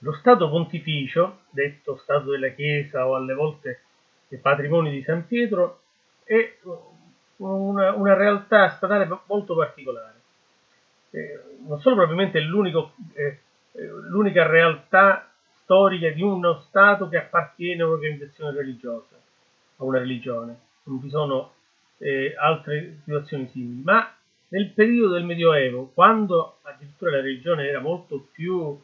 Lo Stato pontificio, detto Stato della Chiesa o alle volte patrimonio di San Pietro, è una, una realtà statale molto particolare. Eh, non solo probabilmente è eh, l'unica realtà storica di uno Stato che appartiene a un'organizzazione religiosa, a una religione. Non vi sono eh, altre situazioni simili, ma nel periodo del Medioevo, quando addirittura la religione era molto più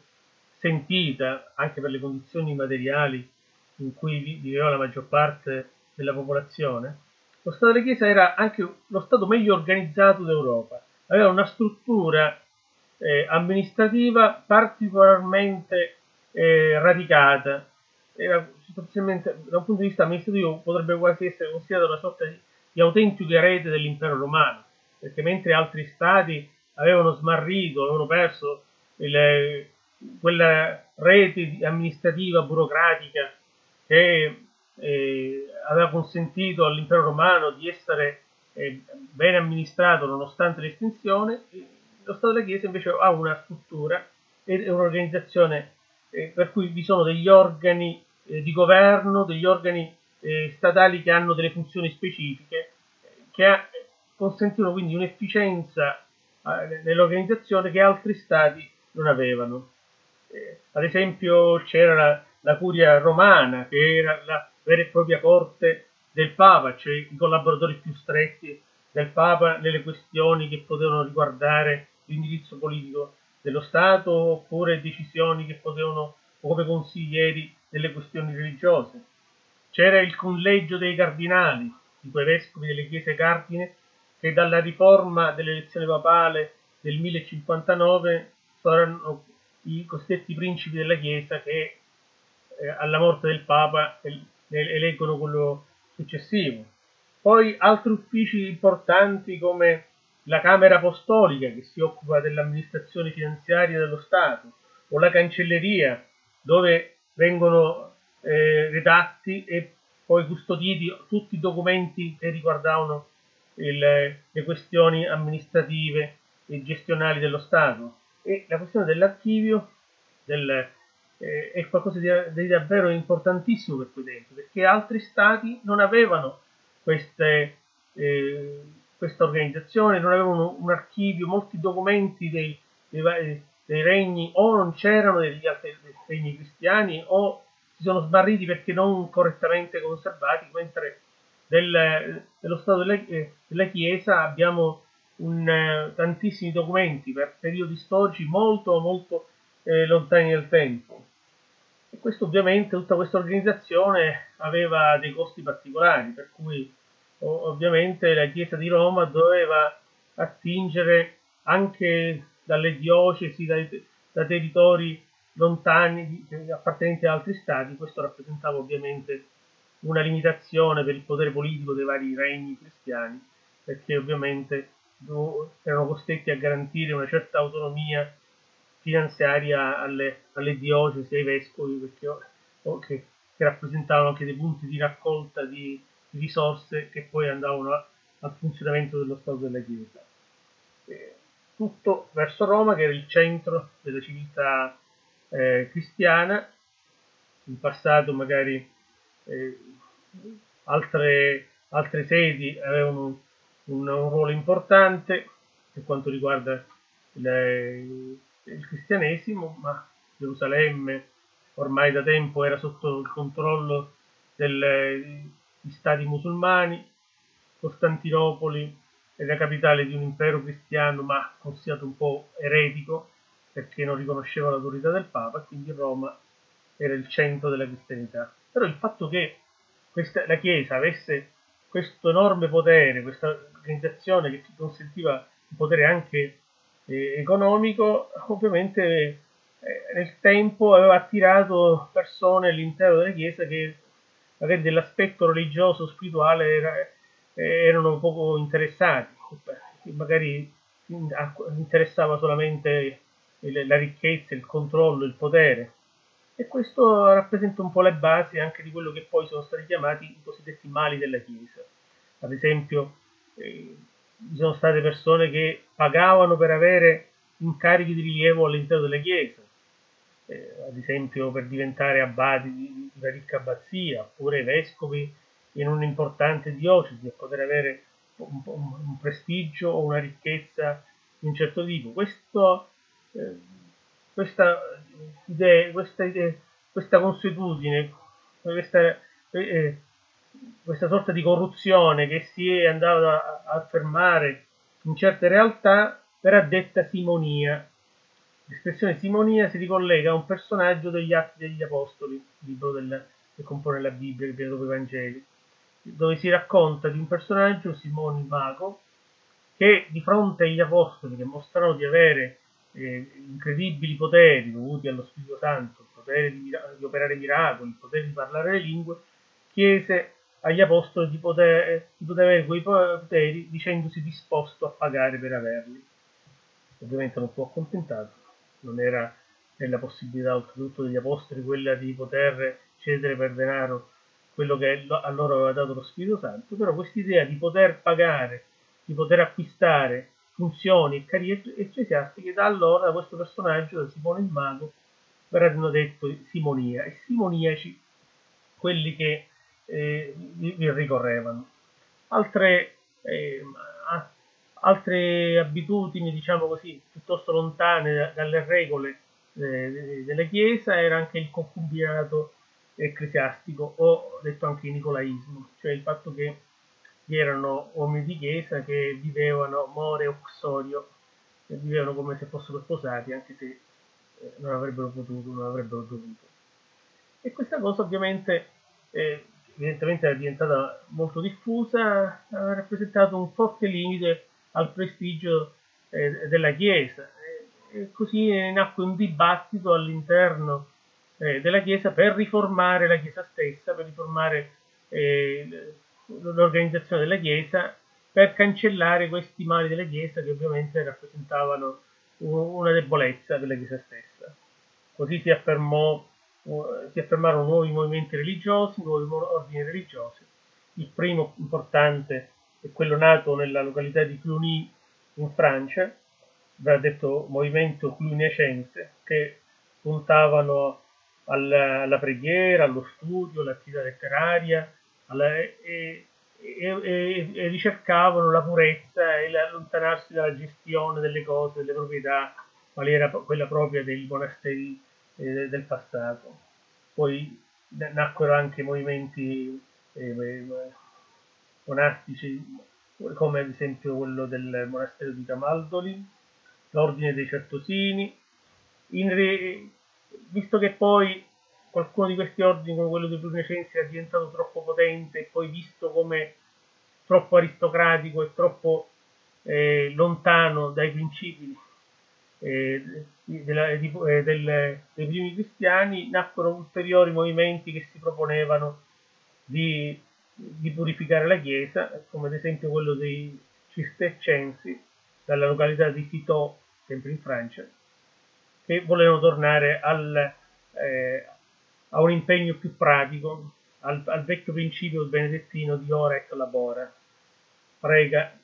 sentita anche per le condizioni materiali in cui viveva la maggior parte della popolazione, lo Stato della Chiesa era anche lo Stato meglio organizzato d'Europa, aveva una struttura eh, amministrativa particolarmente eh, radicata, era sostanzialmente da un punto di vista amministrativo potrebbe quasi essere considerato una sorta di, di autentico erede dell'impero romano, perché mentre altri stati avevano smarrito, avevano perso il, quella rete amministrativa burocratica che eh, aveva consentito all'impero romano di essere eh, ben amministrato nonostante l'estinzione, lo Stato della Chiesa invece ha una struttura e un'organizzazione eh, per cui vi sono degli organi eh, di governo, degli organi eh, statali che hanno delle funzioni specifiche, che consentono quindi un'efficienza eh, nell'organizzazione che altri stati non avevano. Eh, ad esempio c'era la, la curia romana, che era la vera e propria corte del Papa, cioè i collaboratori più stretti del Papa nelle questioni che potevano riguardare l'indirizzo politico dello Stato oppure decisioni che potevano, come consiglieri delle questioni religiose. C'era il collegio dei cardinali, di quei vescovi delle chiese cardine, che dalla riforma dell'elezione papale del 1059 saranno i cosiddetti principi della Chiesa che eh, alla morte del Papa eleggono quello successivo. Poi altri uffici importanti come la Camera Apostolica che si occupa dell'amministrazione finanziaria dello Stato o la Cancelleria dove vengono eh, redatti e poi custoditi tutti i documenti che riguardavano il, le questioni amministrative e gestionali dello Stato. E la questione dell'archivio del, eh, è qualcosa di, di, davvero importantissimo per quei tempi, perché altri stati non avevano queste, eh, questa organizzazione, non avevano un archivio, molti documenti dei, dei, dei regni o non c'erano degli altri regni cristiani o si sono smarriti perché non correttamente conservati, mentre del, dello Stato della, eh, della Chiesa abbiamo un, eh, tantissimi documenti per periodi storici molto molto eh, lontani nel tempo. E questo ovviamente, tutta questa organizzazione aveva dei costi particolari, per cui ovviamente la Chiesa di Roma doveva attingere anche dalle diocesi, dai, da territori lontani appartenenti ad altri stati, questo rappresentava ovviamente una limitazione per il potere politico dei vari regni cristiani, perché ovviamente erano costretti a garantire una certa autonomia finanziaria alle, alle diocesi, ai vescovi, perché, che, che, rappresentavano anche dei punti di raccolta di, risorse che poi andavano a, al funzionamento dello Stato della Chiesa. Tutto verso Roma, che era il centro della civiltà eh, cristiana, in passato magari eh, altre, altre, sedi avevano un, un, ruolo importante per quanto riguarda le, il cristianesimo, ma Gerusalemme ormai da tempo era sotto il controllo degli stati musulmani, Costantinopoli la capitale di un impero cristiano ma considerato un po' eretico perché non riconosceva l'autorità del Papa, quindi Roma era il centro della cristianità. Però il fatto che questa, la Chiesa avesse questo enorme potere, questa organizzazione che ti consentiva un potere anche eh, economico, ovviamente eh, nel tempo aveva attirato persone all'interno della Chiesa che magari dell'aspetto religioso, spirituale era, eh, erano poco interessati, magari interessava solamente la ricchezza, il controllo, il potere. E questo rappresenta un po' le basi anche di quello che poi sono stati chiamati i cosiddetti mali della Chiesa. Ad esempio, eh, ci sono state persone che pagavano per avere incarichi di rilievo all'interno della Chiesa, eh, ad esempio per diventare abbati di, di una ricca abbazia, oppure vescovi in un'importante diocesi e poter avere un, un, un, prestigio o una ricchezza di un certo tipo. Questo, eh, questa, idea, questa, idea, questa consuetudine, questa, eh, eh, questa sorta di corruzione che si è andata a affermare in certe realtà verrà detta simonia. L'espressione simonia si ricollega a un personaggio degli Atti degli Apostoli, libro del, che compone la Bibbia, viene dopo i Vangeli dove si racconta di un personaggio, Simone il Mago, che di fronte agli apostoli che mostrano di avere eh, incredibili poteri dovuti allo Spirito Santo, il potere di, di, operare miracoli, il potere di parlare le lingue, chiese agli apostoli di poter, di poter avere quei poteri dicendosi disposto a pagare per averli. Ovviamente non fu accontentato, non era nella possibilità oltretutto degli apostoli quella di poter cedere per denaro quello che a loro aveva dato lo Spirito Santo, però quest'idea di poter pagare, di poter acquistare funzioni e carriere ecclesiastiche, da allora da questo personaggio, da Simone il Mago, verranno detto simonia, e simoniaci quelli che eh, vi ricorrevano. Altre, eh, altre abitudini, diciamo così, piuttosto lontane dalle regole eh, della Chiesa era anche il concubinato ecclesiastico o detto anche nicolaismo, cioè il fatto che vi erano uomini di chiesa che vivevano more uxorio, e vivevano come se fossero sposati anche se eh, non avrebbero potuto, non avrebbero dovuto. E questa cosa ovviamente eh, evidentemente è diventata molto diffusa, ha rappresentato un forte limite al prestigio eh, della Chiesa. E così nacque un dibattito all'interno eh, della Chiesa per riformare la Chiesa stessa, per riformare eh, l'organizzazione della Chiesa, per cancellare questi mali della Chiesa che ovviamente rappresentavano una debolezza della Chiesa stessa. Così si, affermò, si affermarono nuovi movimenti religiosi, nuovi ordini religiosi. Il primo importante è quello nato nella località di Cluny in Francia, va detto movimento cluniacense, che puntavano alla, alla preghiera, allo studio, all'attività letteraria alla, e, e, e, e, ricercavano la purezza e l'allontanarsi dalla gestione delle cose, delle proprietà, qual era quella propria dei monasteri eh, del passato. Poi nacquero anche movimenti eh, monastici come ad esempio quello del monastero di Camaldoli, l'ordine dei Certosini, in, re, visto che poi qualcuno di questi ordini, come quello dei Brunecensi, è diventato troppo potente e poi visto come troppo aristocratico e troppo eh, lontano dai principi eh, della, di, eh, del, dei primi cristiani, nacquero ulteriori movimenti che si proponevano di, di purificare la Chiesa, come ad esempio quello dei cistercensi, dalla località di Citeaux, sempre in Francia, che volevano tornare al, eh, a un impegno più pratico, al, al vecchio principio benedettino di ora et labora, prega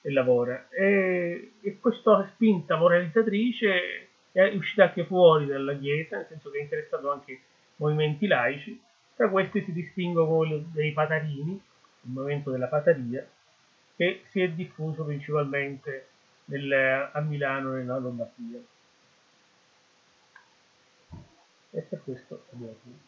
e lavora. E, e questa spinta moralizzatrice è uscita anche fuori dalla Chiesa, nel senso che è interessato anche movimenti laici, tra questi si distingue quello dei patarini, il movimento della pataria, che si è diffuso principalmente nel, a Milano e nella Lombardia. E per questo abbiamo finito.